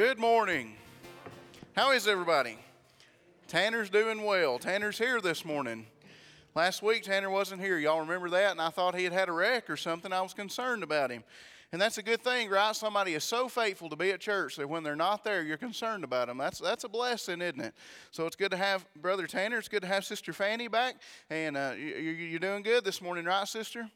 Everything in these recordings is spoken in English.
Good morning. How is everybody? Tanner's doing well. Tanner's here this morning. Last week, Tanner wasn't here. Y'all remember that? And I thought he had had a wreck or something. I was concerned about him. And that's a good thing, right? Somebody is so faithful to be at church that when they're not there, you're concerned about them. That's, that's a blessing, isn't it? So it's good to have Brother Tanner. It's good to have Sister Fanny back. And uh, you, you're doing good this morning, right, Sister?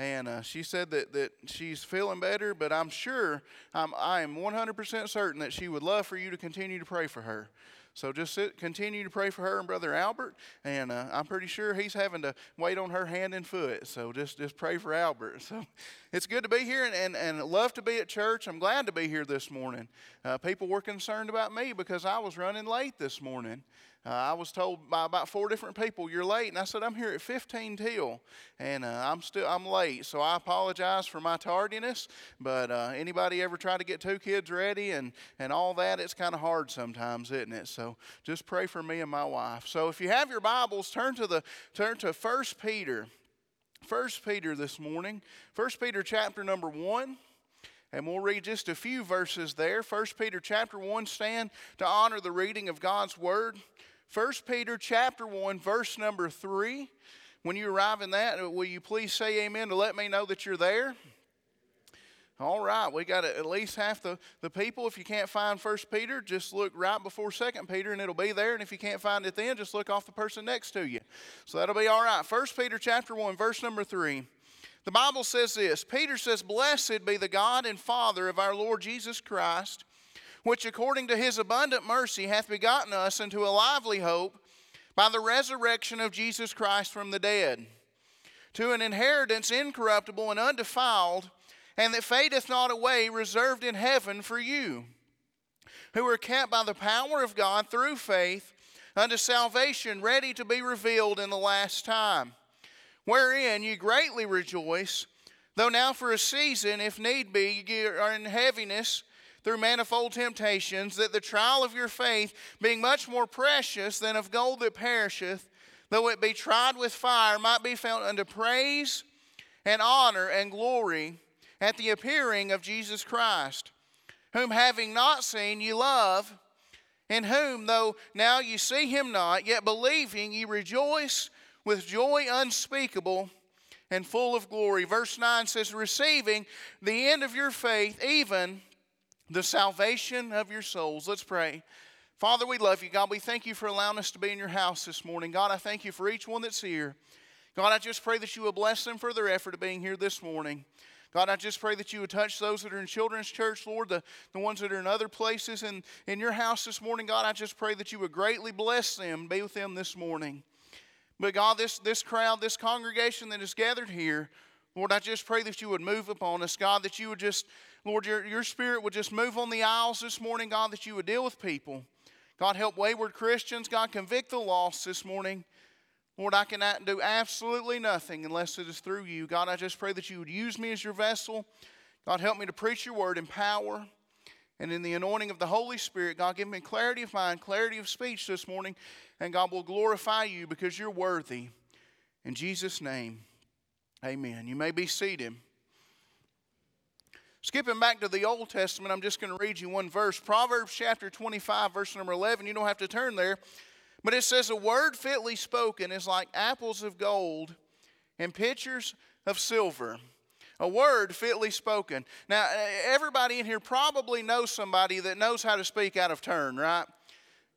And uh, she said that, that she's feeling better, but I'm sure, I'm, I am 100% certain that she would love for you to continue to pray for her. So just sit, continue to pray for her and Brother Albert, and uh, I'm pretty sure he's having to wait on her hand and foot. So just, just pray for Albert. So it's good to be here and, and, and love to be at church. I'm glad to be here this morning. Uh, people were concerned about me because I was running late this morning. Uh, I was told by about four different people, "You're late," and I said, "I'm here at 15 till, and uh, I'm still I'm late." So I apologize for my tardiness. But uh, anybody ever try to get two kids ready and and all that? It's kind of hard sometimes, isn't it? So just pray for me and my wife. So if you have your Bibles, turn to the turn to First Peter. First Peter this morning. First Peter chapter number one and we'll read just a few verses there. 1 Peter chapter 1 stand to honor the reading of God's word. 1 Peter chapter 1, verse number 3. When you arrive in that, will you please say amen to let me know that you're there? All right, we got at least half the, the people. If you can't find First Peter, just look right before Second Peter and it'll be there. And if you can't find it then, just look off the person next to you. So that'll be all right. First Peter chapter 1, verse number 3. The Bible says this Peter says, Blessed be the God and Father of our Lord Jesus Christ which according to his abundant mercy hath begotten us into a lively hope by the resurrection of Jesus Christ from the dead, to an inheritance incorruptible and undefiled, and that fadeth not away, reserved in heaven for you, who are kept by the power of God through faith unto salvation, ready to be revealed in the last time, wherein ye greatly rejoice, though now for a season, if need be, ye are in heaviness through manifold temptations, that the trial of your faith, being much more precious than of gold that perisheth, though it be tried with fire, might be found unto praise and honor and glory at the appearing of Jesus Christ, whom having not seen ye love, in whom, though now ye see him not, yet believing ye rejoice with joy unspeakable and full of glory. Verse 9 says, Receiving the end of your faith, even the salvation of your souls. Let's pray. Father, we love you. God, we thank you for allowing us to be in your house this morning. God, I thank you for each one that's here. God, I just pray that you will bless them for their effort of being here this morning. God, I just pray that you would touch those that are in children's church, Lord, the, the ones that are in other places in, in your house this morning. God, I just pray that you would greatly bless them, be with them this morning. But God, this, this crowd, this congregation that is gathered here, Lord, I just pray that you would move upon us, God, that you would just Lord, your, your spirit would just move on the aisles this morning, God, that you would deal with people. God, help wayward Christians. God, convict the lost this morning. Lord, I cannot do absolutely nothing unless it is through you. God, I just pray that you would use me as your vessel. God, help me to preach your word in power and in the anointing of the Holy Spirit. God, give me clarity of mind, clarity of speech this morning, and God will glorify you because you're worthy. In Jesus' name, amen. You may be seated. Skipping back to the Old Testament, I'm just going to read you one verse. Proverbs chapter 25, verse number 11. You don't have to turn there. But it says, A word fitly spoken is like apples of gold and pitchers of silver. A word fitly spoken. Now, everybody in here probably knows somebody that knows how to speak out of turn, right?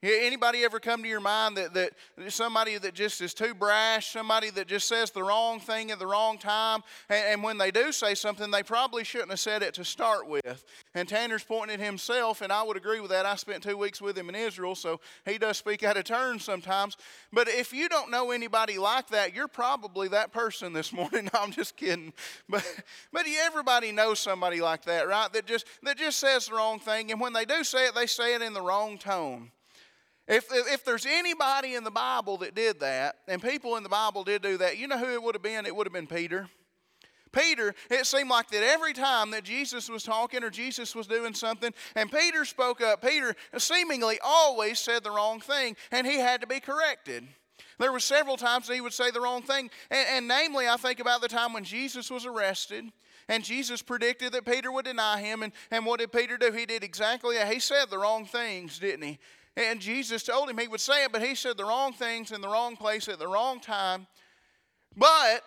Anybody ever come to your mind that, that somebody that just is too brash, somebody that just says the wrong thing at the wrong time, and, and, when they do say something, they probably shouldn't have said it to start with? And Tanner's pointing at himself, and I would agree with that. I spent two weeks with him in Israel, so he does speak out of turn sometimes. But if you don't know anybody like that, you're probably that person this morning. no, I'm just kidding. But but everybody knows somebody like that, right? That just that just says the wrong thing, and when they do say it, they say it in the wrong tone. If, if there's anybody in the Bible that did that, and people in the Bible did do that, you know who it would have been? It would have been Peter. Peter, it seemed like that every time that Jesus was talking or Jesus was doing something and Peter spoke up, Peter seemingly always said the wrong thing and he had to be corrected. There were several times that he would say the wrong thing. And, and namely, I think about the time when Jesus was arrested And Jesus predicted that Peter would deny him. And, and what did Peter do? He did exactly that. He said the wrong things, didn't he? And Jesus told him he would say it, but he said the wrong things in the wrong place at the wrong time. But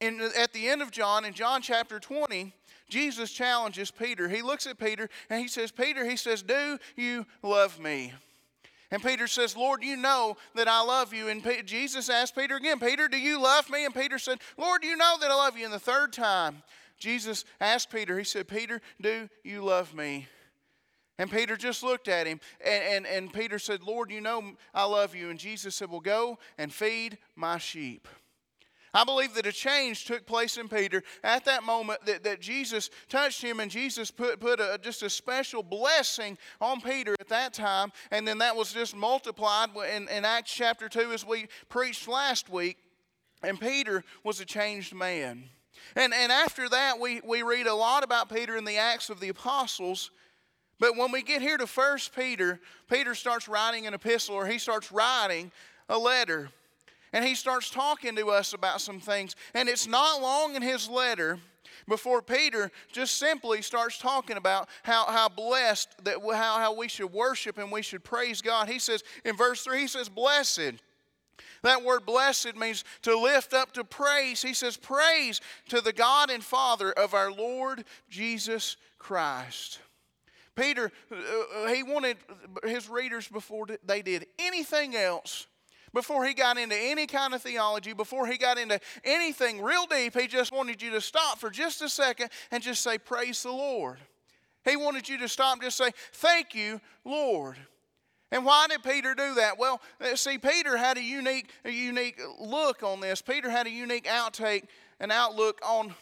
in, at the end of John, in John chapter 20, Jesus challenges Peter. He looks at Peter and he says, Peter, he says, Do you love me? And Peter says, Lord, you know that I love you. And Jesus asked Peter again, Peter, do you love me? And Peter said, Lord, you know that I love you. And the third time, Jesus asked Peter, He said, Peter, do you love me? And Peter just looked at him. And, and, and Peter said, Lord, you know I love you. And Jesus said, Well, go and feed my sheep. I believe that a change took place in Peter at that moment that, that Jesus touched him and Jesus put, put a, just a special blessing on Peter at that time. And then that was just multiplied in, in Acts chapter 2 as we preached last week. And Peter was a changed man. And, and after that, we, we read a lot about Peter in the Acts of the Apostles. But when we get here to First Peter, Peter starts writing an epistle or he starts writing a letter. And he starts talking to us about some things. And it's not long in his letter before Peter just simply starts talking about how, how blessed that how, how we should worship and we should praise God. He says in verse 3, he says, Blessed. That word blessed means to lift up to praise. He says, Praise to the God and Father of our Lord Jesus Christ. Peter, uh, uh, he wanted his readers before they did anything else before he got into any kind of theology, before he got into anything real deep, he just wanted you to stop for just a second and just say, Praise the Lord. He wanted you to stop and just say, Thank you, Lord. And why did Peter do that? Well, uh, see, Peter had a unique, a unique look on this. Peter had a unique outtake, an outlook on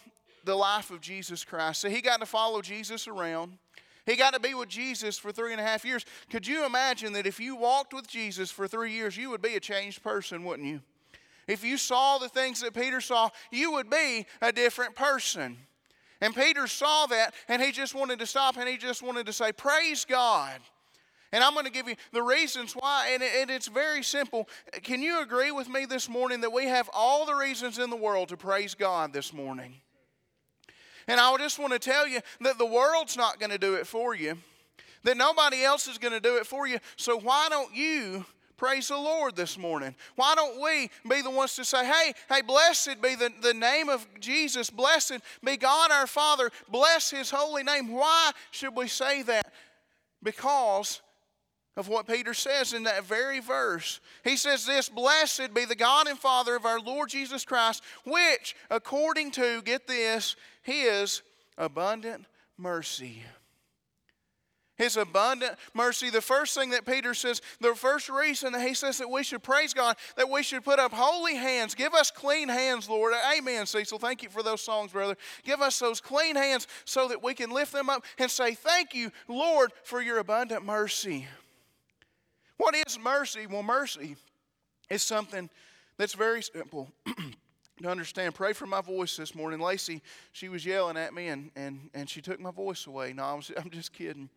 the life of Jesus Christ. So he got to follow Jesus around. He got to be with Jesus for three and a half years. Could you imagine that if you walked with Jesus for three years, you would be a changed person, wouldn't you? If you saw the things that Peter saw, you would be a different person. And Peter saw that, and he just wanted to stop and he just wanted to say, Praise God. And I'm going to give you the reasons why, and, it's very simple. Can you agree with me this morning that we have all the reasons in the world to praise God this morning? And I just want to tell you that the world's not going to do it for you, that nobody else is going to do it for you. So why don't you praise the Lord this morning? Why don't we be the ones to say, hey, hey, blessed be the, the name of Jesus, blessed be God our Father, bless his holy name. Why should we say that? Because of what Peter says in that very verse. He says this Blessed be the God and Father of our Lord Jesus Christ, which, according to, get this, his abundant mercy. His abundant mercy. The first thing that Peter says, the first reason that he says that we should praise God, that we should put up holy hands. Give us clean hands, Lord. Amen, Cecil. Thank you for those songs, brother. Give us those clean hands so that we can lift them up and say, Thank you, Lord, for your abundant mercy. What is mercy? Well, mercy is something that's very simple to understand. Pray for my voice this morning. Lacey, she was yelling at me and, and, and she took my voice away. No, I was, I'm just kidding.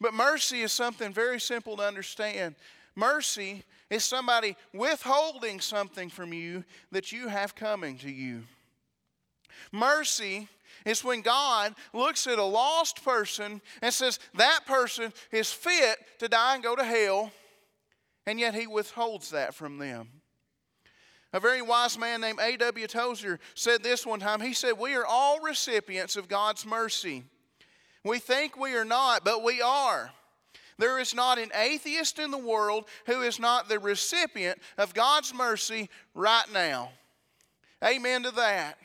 But mercy is something very simple to understand. Mercy is somebody withholding something from you that you have coming to you. Mercy is when God looks at a lost person and says, that person is fit to die and go to hell, and yet he withholds that from them. A very wise man named A.W. Tozer said this one time. He said, We are all recipients of God's mercy. We think we are not, but we are. There is not an atheist in the world who is not the recipient of God's mercy right now. Amen to that.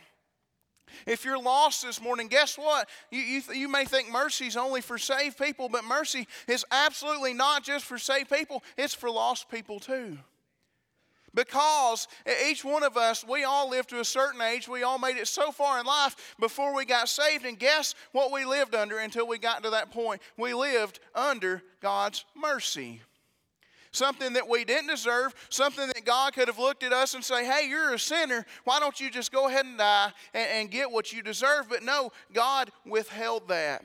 If you're lost this morning, guess what? You, you, you may think mercy is only for saved people, but mercy is absolutely not just for saved people, it's for lost people too. Because each one of us, we all lived to a certain age. We all made it so far in life before we got saved. And guess what we lived under until we got to that point? We lived under God's mercy something that we didn't deserve, something that God could have looked at us and say, hey, you're a sinner. Why don't you just go ahead and die and, and get what you deserve? But no, God withheld that.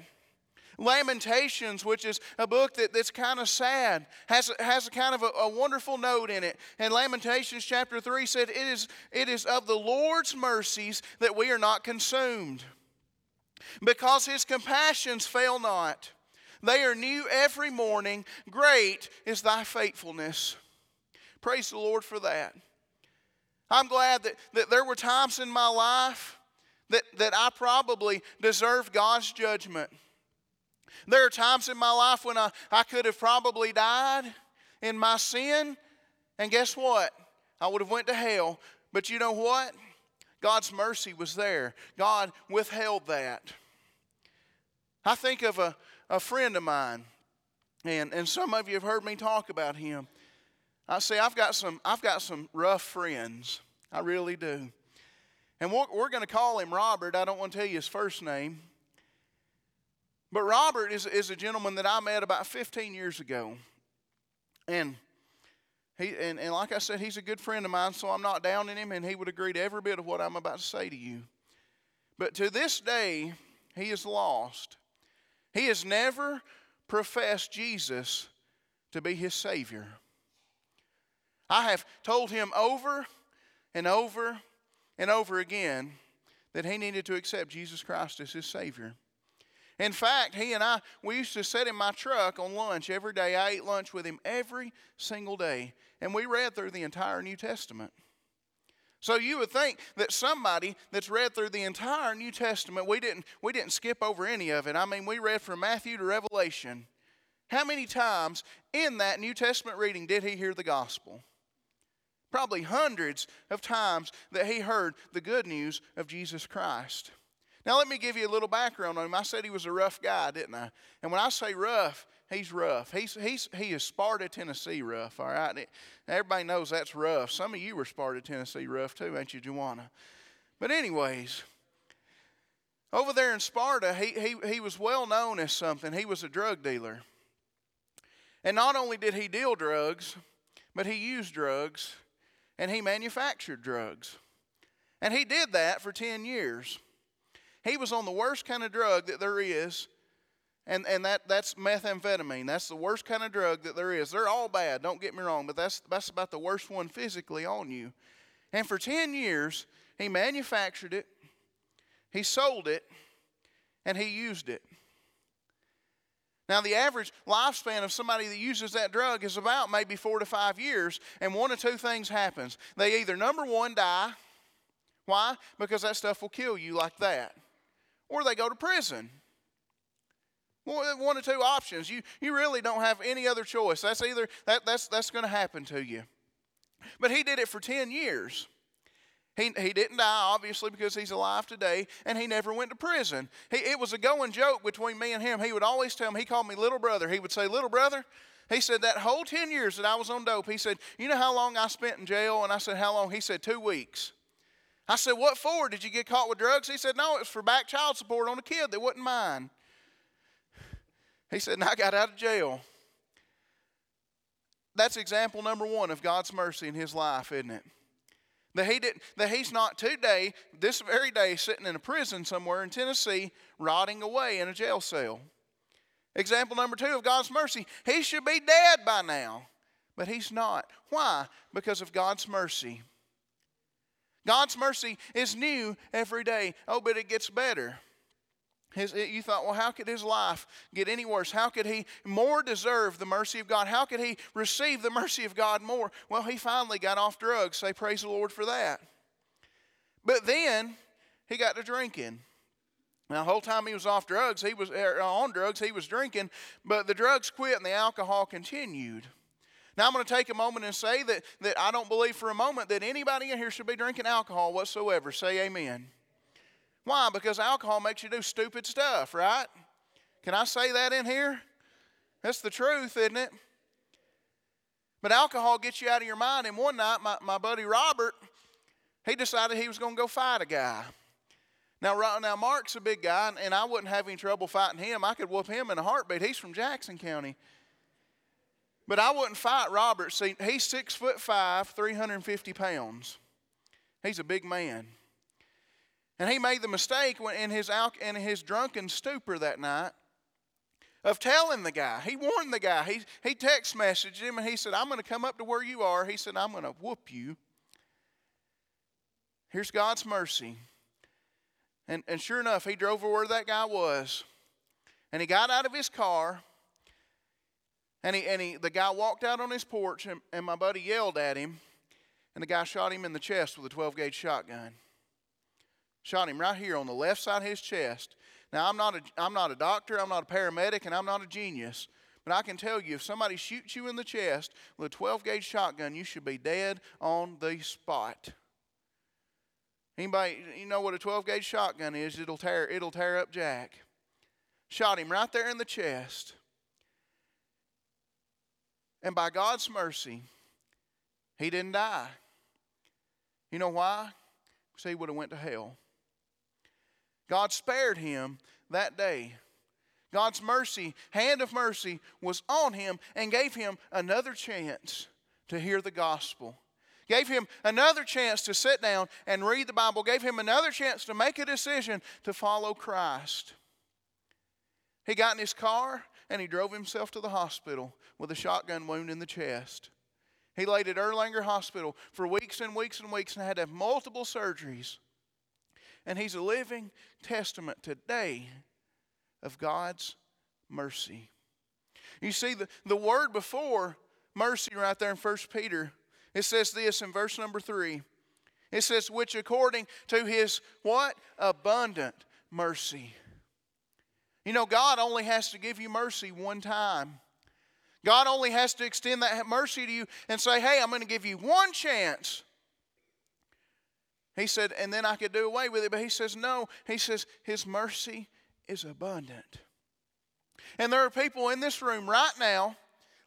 Lamentations, which is a book that, that's kind of sad, has, has a kind of a, a, wonderful note in it. And Lamentations chapter 3 said, it is, it is of the Lord's mercies that we are not consumed. because his compassions fail not. They are new every morning. Great is thy faithfulness. Praise the Lord for that. I'm glad that, that there were times in my life that, that I probably deserved God's judgment. There are times in my life when I, I could have probably died in my sin, and guess what? I would have went to hell. But you know what? God's mercy was there. God withheld that. I think of a, a friend of mine, and, and some of you have heard me talk about him. I say I've got some I've got some rough friends. I really do. And we're, we're going to call him Robert. I don't want to tell you his first name. But Robert is, is a gentleman that I met about 15 years ago. And he and, and like I said, he's a good friend of mine, so I'm not downing him, and he would agree to every bit of what I'm about to say to you. But to this day, he is lost. He has never professed Jesus to be his Savior. I have told him over and over and over again that he needed to accept Jesus Christ as his Savior. In fact, he and I, we used to sit in my truck on lunch every day. I ate lunch with him every single day. And we read through the entire New Testament. So you would think that somebody that's read through the entire New Testament, we didn't, we didn't skip over any of it. I mean, we read from Matthew to Revelation. How many times in that New Testament reading did he hear the gospel? Probably hundreds of times that he heard the good news of Jesus Christ. Now, let me give you a little background on him. I said he was a rough guy, didn't I? And when I say rough, he's rough. He's, he's, he is Sparta, Tennessee rough, all right? Everybody knows that's rough. Some of you were Sparta, Tennessee rough too, ain't you, Joanna? But, anyways, over there in Sparta, he, he, he was well known as something. He was a drug dealer. And not only did he deal drugs, but he used drugs and he manufactured drugs. And he did that for 10 years. He was on the worst kind of drug that there is and, and that, that's methamphetamine. That's the worst kind of drug that there is. They're all bad, don't get me wrong, but that's, that's about the worst one physically on you. And for 10 years, he manufactured it, he sold it, and he used it. Now, the average lifespan of somebody that uses that drug is about maybe four to five years, and one of two things happens. They either, number one, die. Why? Because that stuff will kill you like that. Or they go to prison. One or two options. You, you really don't have any other choice. That's either that, that's that's going to happen to you. But he did it for 10 years. He, he didn't die, obviously, because he's alive today, and he never went to prison. He, it was a going joke between me and him. He would always tell me, he called me little brother. He would say, Little brother, he said, that whole 10 years that I was on dope, he said, You know how long I spent in jail? And I said, How long? He said, Two weeks. I said, What for? Did you get caught with drugs? He said, No, it was for back child support on a kid that wasn't mine. He said, and I got out of jail. That's example number one of God's mercy in his life, isn't it? That he didn't that he's not today, this very day, sitting in a prison somewhere in Tennessee, rotting away in a jail cell. Example number two of God's mercy. He should be dead by now, but he's not. Why? Because of God's mercy. God's mercy is new every day. Oh, but it gets better. His, you thought, well, how could his life get any worse? How could he more deserve the mercy of God? How could he receive the mercy of God more? Well, he finally got off drugs. Say, praise the Lord for that. But then he got to drinking. Now, the whole time he was off drugs, he was er, on drugs, he was drinking, but the drugs quit and the alcohol continued. Now, I'm going to take a moment and say that, that I don't believe for a moment that anybody in here should be drinking alcohol whatsoever. Say amen. Why? Because alcohol makes you do stupid stuff, right? Can I say that in here? That's the truth, isn't it? But alcohol gets you out of your mind. And one night, my, my buddy Robert, he decided he was going to go fight a guy. Now, now, Mark's a big guy, and I wouldn't have any trouble fighting him. I could whoop him in a heartbeat. He's from Jackson County. But I wouldn't fight Robert. See, he's six foot five, 350 pounds. He's a big man. And he made the mistake in his, in his drunken stupor that night of telling the guy. He warned the guy. He, he text messaged him and he said, I'm going to come up to where you are. He said, I'm going to whoop you. Here's God's mercy. And, and sure enough, he drove over where that guy was. And he got out of his car. And, he, and he, the guy walked out on his porch, and, and my buddy yelled at him. And the guy shot him in the chest with a 12 gauge shotgun. Shot him right here on the left side of his chest. Now, I'm not, a, I'm not a doctor, I'm not a paramedic, and I'm not a genius. But I can tell you, if somebody shoots you in the chest with a 12 gauge shotgun, you should be dead on the spot. Anybody, you know what a 12 gauge shotgun is? It'll tear, it'll tear up Jack. Shot him right there in the chest. And by God's mercy, he didn't die. You know why? Because he would have went to hell. God spared him that day. God's mercy, hand of mercy, was on him and gave him another chance to hear the gospel. Gave him another chance to sit down and read the Bible. Gave him another chance to make a decision to follow Christ. He got in his car and he drove himself to the hospital with a shotgun wound in the chest. He laid at Erlanger Hospital for weeks and weeks and weeks and had to have multiple surgeries. And he's a living testament today of God's mercy. You see, the, the word before mercy right there in 1 Peter, it says this in verse number 3. It says, which according to his what? Abundant mercy. You know, God only has to give you mercy one time. God only has to extend that mercy to you and say, hey, I'm going to give you one chance. He said, and then I could do away with it. But he says, no. He says, his mercy is abundant. And there are people in this room right now,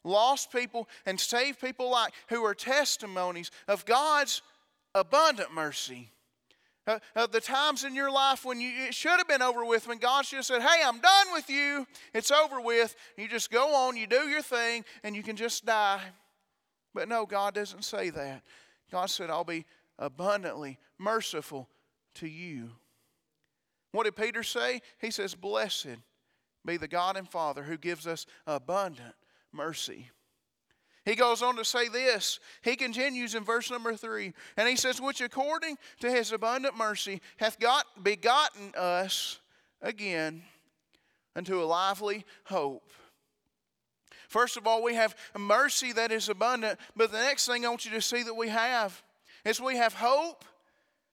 lost people and saved people like, who are testimonies of God's abundant mercy. Uh, uh, the times in your life when you, it should have been over with, when God should have said, Hey, I'm done with you, it's over with. You just go on, you do your thing, and you can just die. But no, God doesn't say that. God said, I'll be abundantly merciful to you. What did Peter say? He says, Blessed be the God and Father who gives us abundant mercy. He goes on to say this. He continues in verse number three, and he says, Which according to his abundant mercy hath got begotten us again unto a lively hope. First of all, we have mercy that is abundant, but the next thing I want you to see that we have is we have hope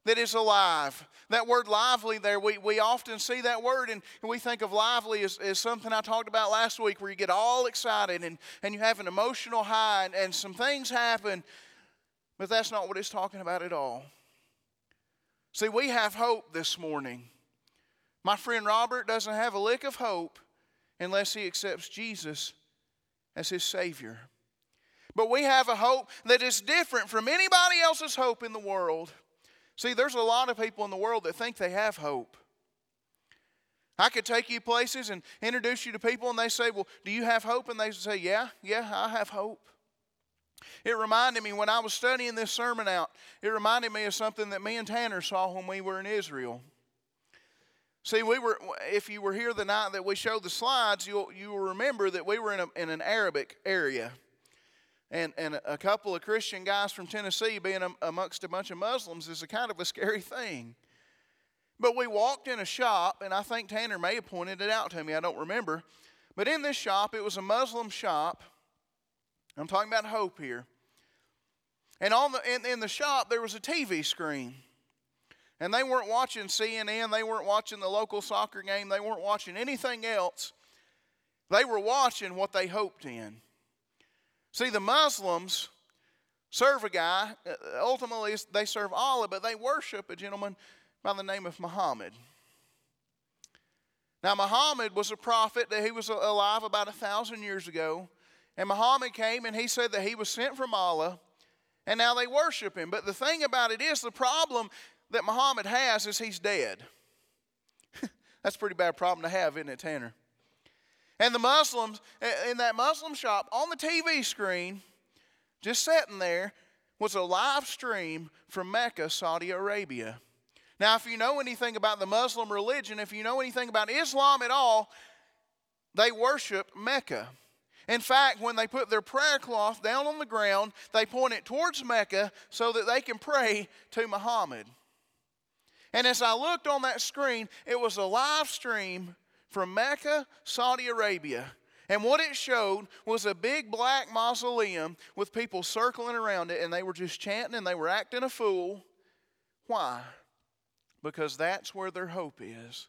that is alive. That word lively there, we, we often see that word and we think of lively as, as something I talked about last week where you get all excited and, and you have an emotional high and, and some things happen, but that's not what it's talking about at all. See, we have hope this morning. My friend Robert doesn't have a lick of hope unless he accepts Jesus as his Savior. But we have a hope that is different from anybody else's hope in the world. See, there's a lot of people in the world that think they have hope. I could take you places and introduce you to people, and they say, Well, do you have hope? And they say, Yeah, yeah, I have hope. It reminded me when I was studying this sermon out, it reminded me of something that me and Tanner saw when we were in Israel. See, we were, if you were here the night that we showed the slides, you'll, you'll remember that we were in, a, in an Arabic area and, and a couple of Christian guys from Tennessee being amongst a bunch of Muslims is a kind of a scary thing. But we walked in a shop, and I think Tanner may have pointed it out to me, I don't remember. But in this shop, it was a Muslim shop. I'm talking about hope here. And on the, in, in the shop, there was a TV screen. And they weren't watching CNN, they weren't watching the local soccer game, they weren't watching anything else. They were watching what they hoped in. See, the Muslims serve a guy, uh, ultimately, they serve Allah, but they worship a gentleman by the name of Muhammad. Now, Muhammad was a prophet that he was alive about a thousand years ago. And Muhammad came and he said that he was sent from Allah, and now they worship him. But the thing about it is, the problem that Muhammad has is he's dead. That's a pretty bad problem to have, isn't it, Tanner? And the Muslims, in that Muslim shop, on the TV screen, just sitting there, was a live stream from Mecca, Saudi Arabia. Now, if you know anything about the Muslim religion, if you know anything about Islam at all, they worship Mecca. In fact, when they put their prayer cloth down on the ground, they point it towards Mecca so that they can pray to Muhammad. And as I looked on that screen, it was a live stream from Mecca, Saudi Arabia. And what it showed was a big black mausoleum with people circling around it, and they were just chanting and they were acting a fool. Why? Because that's where their hope is.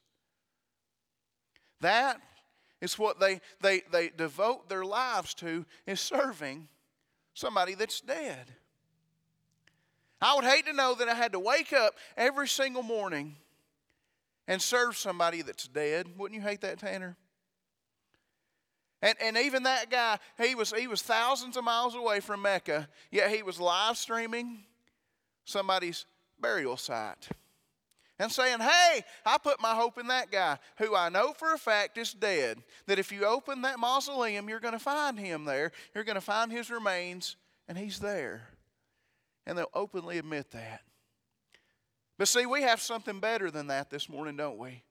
That is what they, they, they devote their lives to, is serving somebody that's dead. I would hate to know that I had to wake up every single morning and serve somebody that's dead. Wouldn't you hate that, Tanner? And, and even that guy, he was, he was thousands of miles away from Mecca, yet he was live streaming somebody's burial site and saying, Hey, I put my hope in that guy who I know for a fact is dead. That if you open that mausoleum, you're going to find him there. You're going to find his remains, and he's there. And they'll openly admit that. But see, we have something better than that this morning, don't we?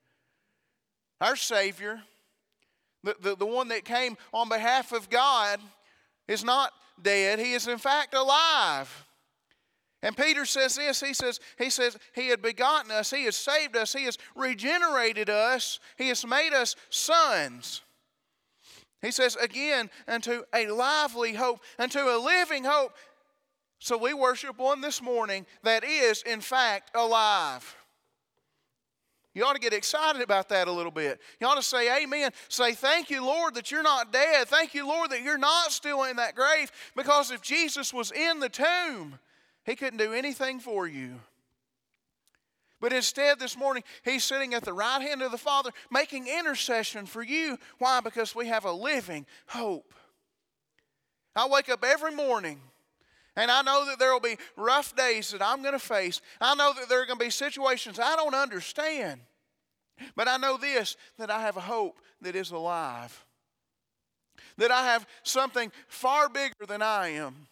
Our Savior, the, the, the one that came on behalf of God, is not dead. He is, in fact, alive. And Peter says this, he says, he says, He had begotten us, He has saved us, He has regenerated us, He has made us sons. He says again, unto a lively hope, unto a living hope. So we worship one this morning that is, in fact, alive. You ought to get excited about that a little bit. You ought to say amen. Say, Thank you, Lord, that you're not dead. Thank you, Lord, that you're not still in that grave. Because if Jesus was in the tomb, he couldn't do anything for you. But instead, this morning, he's sitting at the right hand of the Father making intercession for you. Why? Because we have a living hope. I wake up every morning and I know that there will be rough days that I'm going to face. I know that there are going to be situations I don't understand. But I know this that I have a hope that is alive, that I have something far bigger than I am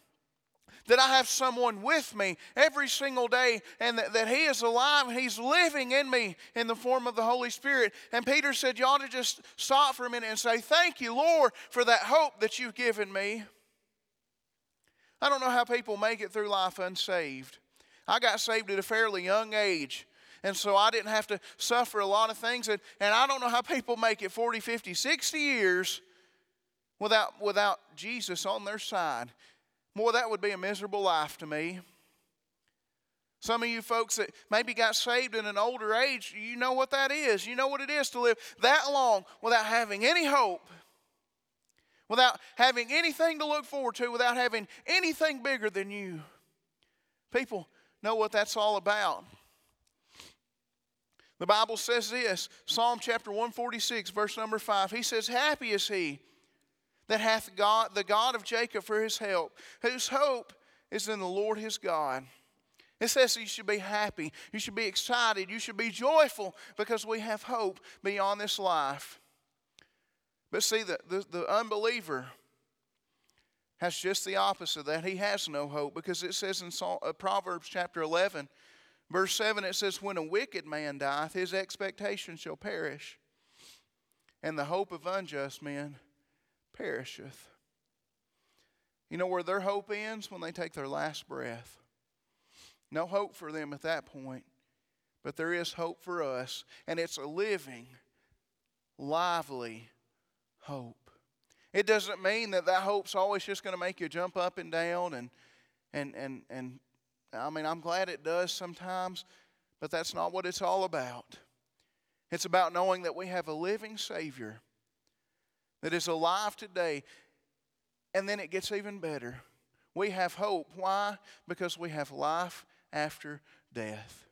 that I have someone with me every single day and that, that He is alive and He's living in me in the form of the Holy Spirit. And Peter said, You ought to just stop for a minute and say, Thank you, Lord, for that hope that you've given me. I don't know how people make it through life unsaved. I got saved at a fairly young age. And so I didn't have to suffer a lot of things. And, and I don't know how people make it 40, 50, 60 years without, without Jesus on their side. Boy, that would be a miserable life to me. Some of you folks that maybe got saved in an older age, you know what that is. You know what it is to live that long without having any hope, without having anything to look forward to, without having anything bigger than you. People know what that's all about. The Bible says this Psalm chapter 146, verse number 5. He says, Happy is he that hath God, the God of Jacob for his help, whose hope is in the Lord his God. It says you should be happy, you should be excited, you should be joyful because we have hope beyond this life. But see, the, the, the unbeliever has just the opposite of that. He has no hope because it says in uh, Proverbs chapter 11, verse 7, it says, When a wicked man dieth, his expectation shall perish, and the hope of unjust men perisheth. You know where their hope ends? When they take their last breath. No hope for them at that point, but there is hope for us, and it's a living, lively hope. It doesn't mean that that hope's always just going to make you jump up and down and and and and I mean, I'm glad it does sometimes, but that's not what it's all about. It's about knowing that we have a living Savior that is alive today. And then it gets even better. We have hope. Why? Because we have life after death.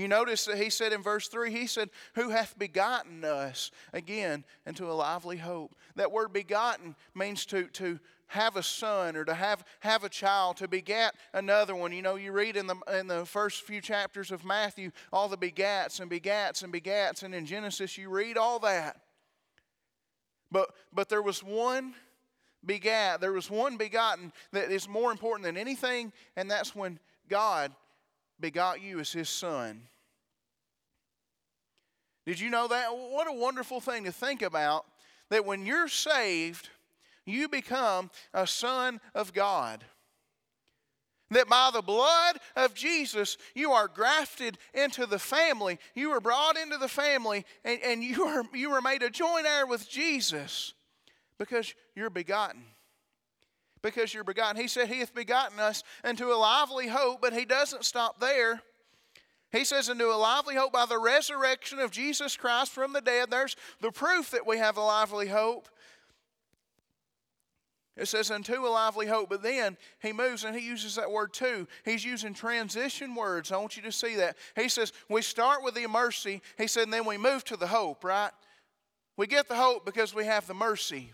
You notice that he said in verse 3, he said, Who hath begotten us again into a lively hope. That word begotten means to, to have a son or to have, have a child, to begat another one. You know, you read in the, in the first few chapters of Matthew all the begats and begats and begats, and in Genesis you read all that. But, but there was one begat, there was one begotten that is more important than anything, and that's when God begot you as his son. Did you know that? What a wonderful thing to think about that when you're saved, you become a son of God. That by the blood of Jesus, you are grafted into the family. You are brought into the family, and, and you, are, you are made a joint heir with Jesus because you're begotten. Because you're begotten. He said, He hath begotten us into a lively hope, but He doesn't stop there. He says, into a lively hope by the resurrection of Jesus Christ from the dead. There's the proof that we have a lively hope. It says, unto a lively hope. But then he moves and he uses that word too. He's using transition words. I want you to see that. He says, we start with the mercy. He said, and then we move to the hope, right? We get the hope because we have the mercy.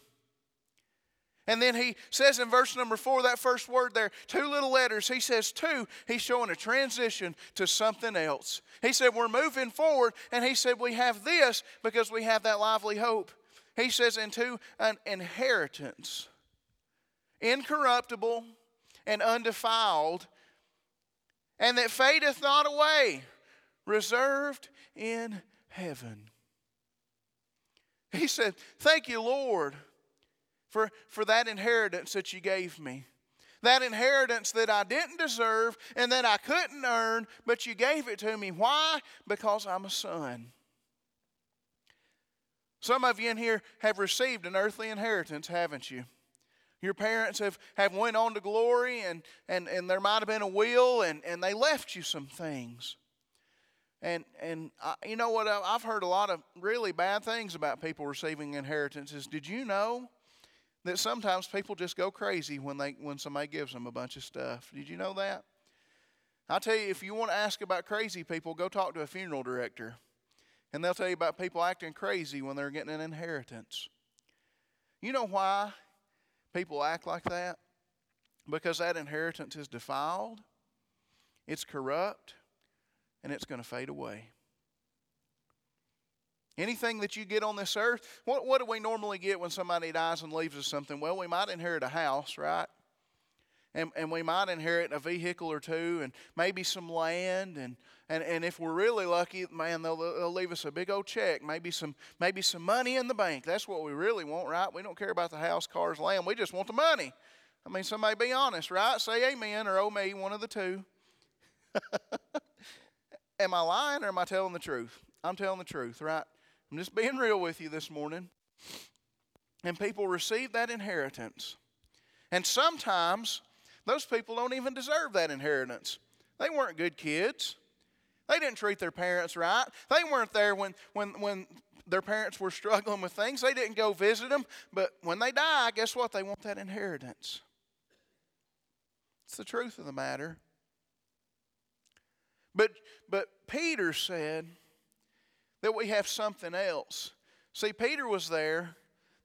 And then he says in verse number four, that first word there, two little letters, he says to. He's showing a transition to something else. He said, We're moving forward. And he said, We have this because we have that lively hope. He says, Into an inheritance, incorruptible and undefiled, and that fadeth not away, reserved in heaven. He said, Thank you, Lord for, for that inheritance that you gave me. That inheritance that I didn't deserve and that I couldn't earn, but you gave it to me. Why? Because I'm a son. Some of you in here have received an earthly inheritance, haven't you? Your parents have, have went on to glory and, and, and there might have been a will and, and they left you some things. And, and I, you know what? I've heard a lot of really bad things about people receiving inheritances. Did you know that sometimes people just go crazy when they when somebody gives them a bunch of stuff. Did you know that? I'll tell you, if you want to ask about crazy people, go talk to a funeral director. And they'll tell you about people acting crazy when they're getting an inheritance. You know why people act like that? Because that inheritance is defiled, it's corrupt, and it's going to fade away. Anything that you get on this earth, what, what do we normally get when somebody dies and leaves us something? Well, we might inherit a house, right? And, and we might inherit a vehicle or two and maybe some land and, and, and if we're really lucky man they'll, they'll leave us a big old check maybe some maybe some money in the bank. That's what we really want right? We don't care about the house cars land. We just want the money. I mean somebody be honest right? Say amen or oh me one of the two. Am i lying or am i telling the truth? I'm telling the truth right I'm just being real with you this morning. And people receive that inheritance. And sometimes those people don't even deserve that inheritance. They weren't good kids. They didn't treat their parents right. They weren't there when, when, when their parents were struggling with things. They didn't go visit them. But when they die, guess what? They want that inheritance. It's the truth of the matter. But, but Peter said, that we have something else. See, Peter was there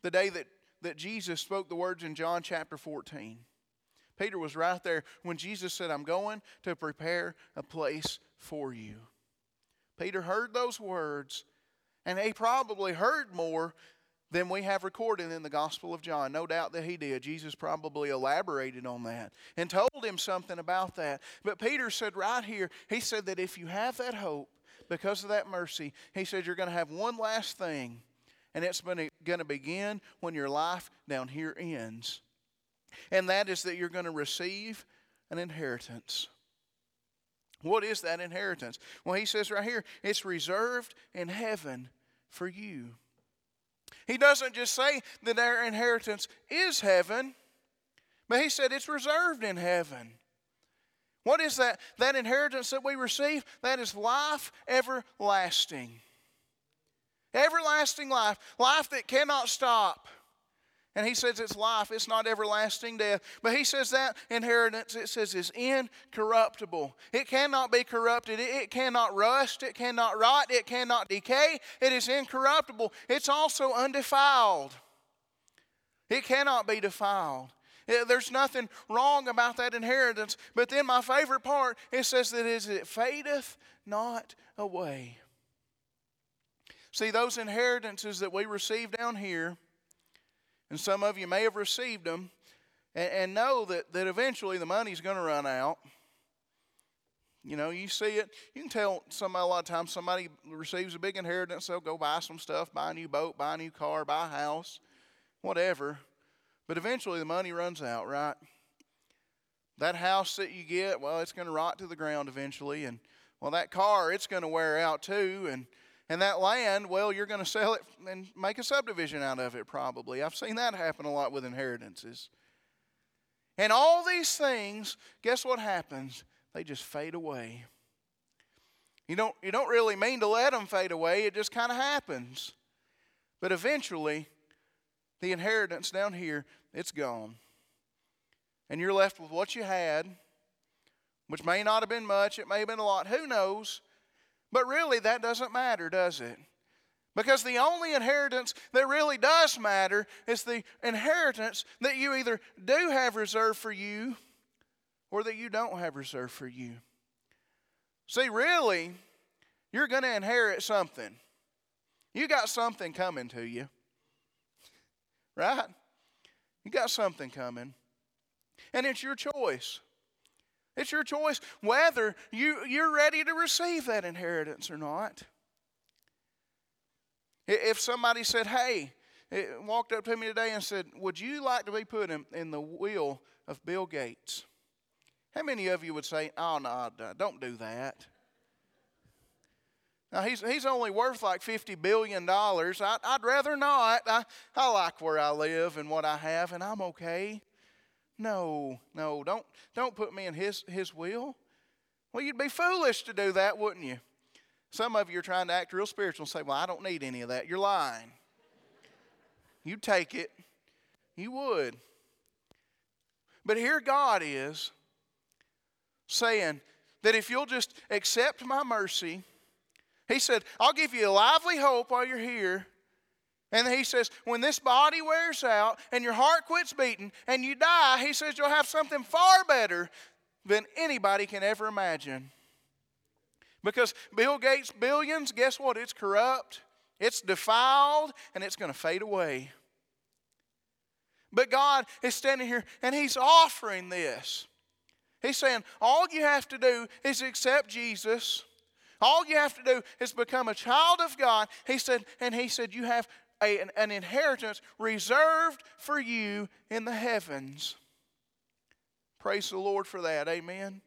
the day that, that Jesus spoke the words in John chapter 14. Peter was right there when Jesus said, I'm going to prepare a place for you. Peter heard those words, and he probably heard more than we have recorded in the Gospel of John. No doubt that he did. Jesus probably elaborated on that and told him something about that. But Peter said right here, he said that if you have that hope, because of that mercy, he said, You're going to have one last thing, and it's going to begin when your life down here ends. And that is that you're going to receive an inheritance. What is that inheritance? Well, he says right here, it's reserved in heaven for you. He doesn't just say that our inheritance is heaven, but he said it's reserved in heaven. What is that? That inheritance that we receive? That is life everlasting. Everlasting life. Life that cannot stop. And he says it's life, it's not everlasting death. But he says that inheritance, it says, is incorruptible. It cannot be corrupted. It, cannot rust. It cannot rot. It cannot decay. It is incorruptible. It's also undefiled. It cannot be defiled. Eh, there's nothing wrong about that inheritance. But then my favorite part, it says that is it fadeth not away. See, those inheritances that we receive down here, and some of you may have received them, and, and know that, that eventually the money's going to run out. You know, you see it. You can tell somebody a lot of times somebody receives a big inheritance, they'll go buy some stuff, buy a new boat, buy a new car, buy a house, whatever. But eventually the money runs out, right? that house that you get, well, it's going to rot to the ground eventually. And, well, that car, it's going to wear out too. And, and that land, well, you're going to sell it and make a subdivision out of it probably. I've seen that happen a lot with inheritances. And all these things, guess what happens? They just fade away. You don't, you don't really mean to let them fade away, it just kind of happens. But eventually, the inheritance down here, it's gone. And you're left with what you had, which may not have been much, it may have been a lot, who knows? But really, that doesn't matter, does it? Because the only inheritance that really does matter is the inheritance that you either do have reserved for you or that you don't have reserved for you. See, really, you're going to inherit something. You got something coming to you. Right? You got something coming. And it's your choice. It's your choice whether you, you're ready to receive that inheritance or not. If somebody said, hey, eh, walked up to me today and said, Would you like to be put in, in the will of Bill Gates? How many of you would say, Oh, no, don't do that? Now, he's, he's only worth like $50 billion. I, would rather not. I, I like where I live and what I have, and I'm okay. No, no, don't, don't put me in his, his will. Well, you'd be foolish to do that, wouldn't you? Some of you are trying to act real spiritual and say, Well, I don't need any of that. You're lying. You take it. You would. But here God is saying that if you'll just accept my mercy, he said, I'll give you a lively hope while you're here. And he says, when this body wears out and your heart quits beating and you die, he says you'll have something far better than anybody can ever imagine. Because Bill Gates' billions, guess what? It's corrupt, it's defiled, and it's going to fade away. But God is standing here and He's offering this. He's saying, all you have to do is accept Jesus all you have to do is become a child of God. He said, and he said, you have a, an, an inheritance reserved for you in the heavens. Praise the Lord for that. Amen.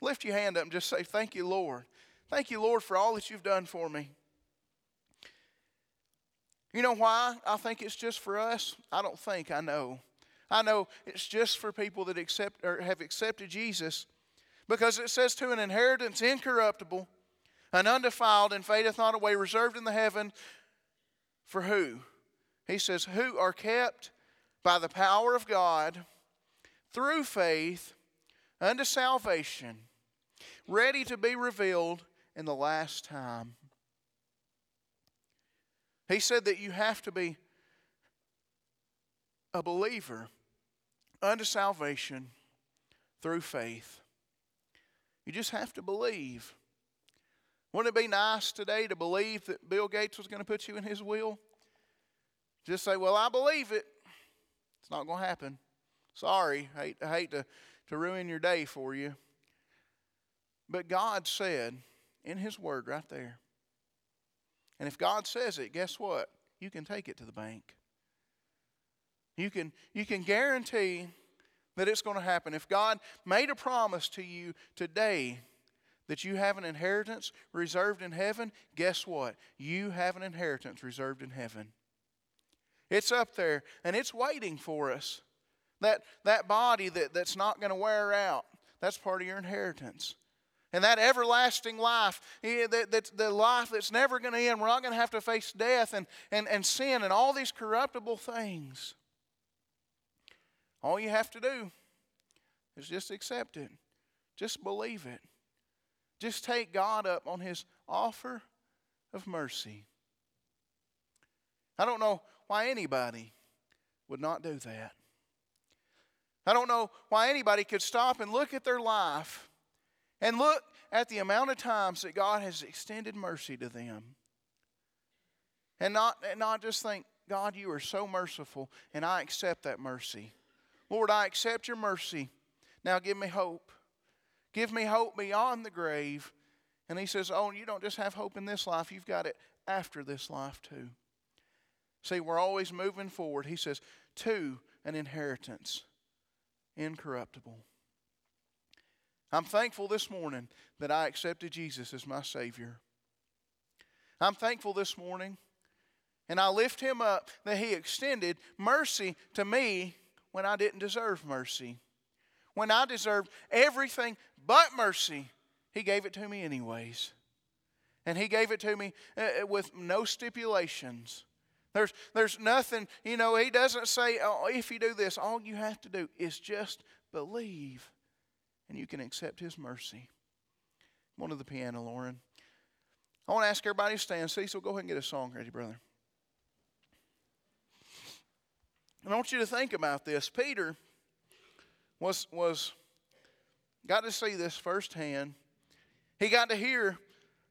Lift your hand up and just say, Thank you, Lord. Thank you, Lord, for all that you've done for me. You know why I think it's just for us? I don't think, I know. I know it's just for people that accept or have accepted Jesus because it says to an inheritance incorruptible, and undefiled and fadeth not away, reserved in the heaven for who? He says, Who are kept by the power of God through faith unto salvation, ready to be revealed in the last time. He said that you have to be a believer unto salvation through faith. You just have to believe. Wouldn't it be nice today to believe that Bill Gates was going to put you in his will? Just say, well, I believe it. It's not going to happen. Sorry. I hate, I hate to, to ruin your day for you. But God said in His Word right there. And if God says it, guess what? You can take it to the bank. You can, you can guarantee that it's going to happen. If God made a promise to you today, that you have an inheritance reserved in heaven, guess what? You have an inheritance reserved in heaven. It's up there and it's waiting for us. That, that body that, that's not going to wear out, that's part of your inheritance. And that everlasting life, yeah, that, the life that's never going to end. We're not going to have to face death and, and, and sin and all these corruptible things. All you have to do is just accept it, just believe it. Just take God up on his offer of mercy. I don't know why anybody would not do that. I don't know why anybody could stop and look at their life and look at the amount of times that God has extended mercy to them. And not, and not just think, God, you are so merciful, and I accept that mercy. Lord, I accept your mercy. Now give me hope. Give me hope beyond the grave. And he says, Oh, you don't just have hope in this life, you've got it after this life too. See, we're always moving forward. He says, To an inheritance, incorruptible. I'm thankful this morning that I accepted Jesus as my Savior. I'm thankful this morning, and I lift Him up that He extended mercy to me when I didn't deserve mercy. When I deserved everything but mercy, He gave it to me anyways. And He gave it to me uh, uh, with no stipulations. There's, there's nothing, you know, He doesn't say, oh, if you do this, all you have to do is just believe and you can accept His mercy. Come on to the piano, Lauren. I want to ask everybody to stand. Cecil, go ahead and get a song ready, brother. And I want you to think about this. Peter was, was got to see this firsthand. He got to hear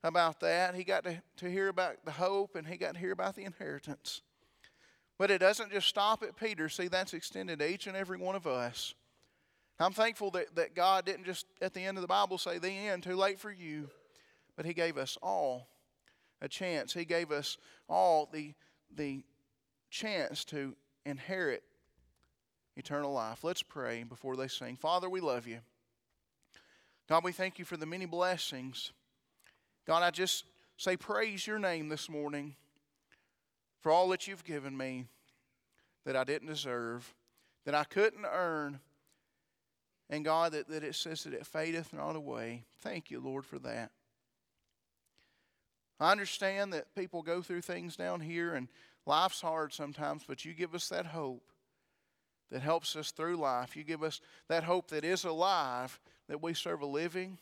about that. He got to, to hear about the hope and he got to hear about the inheritance. But it doesn't just stop at Peter. See, that's extended to each and every one of us. I'm thankful that, that God didn't just at the end of the Bible say, the end, too late for you, but He gave us all a chance. He gave us all the, the chance to inherit eternal life. Let's pray before they sing. Father, we love you. God, we thank you for the many blessings. God, I just say praise your name this morning for all that you've given me that I didn't deserve, that I couldn't earn. And God, that, that it says that it fadeth not away. Thank you, Lord, for that. I understand that people go through things down here and life's hard sometimes, but you give us that hope that helps us through life. You give us that hope that is alive, that we serve a living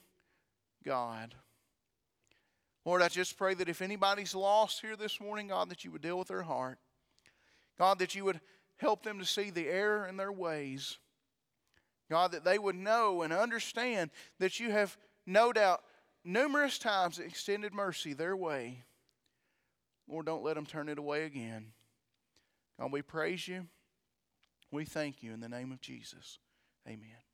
God. Lord, I just pray that if anybody's lost here this morning, God, that you would deal with their heart. God, that you would help them to see the error in their ways. God, that they would know and understand that you have no doubt numerous times extended mercy their way. Lord, don't let them turn it away again. God, we praise you. We thank you in the name of Jesus. Amen.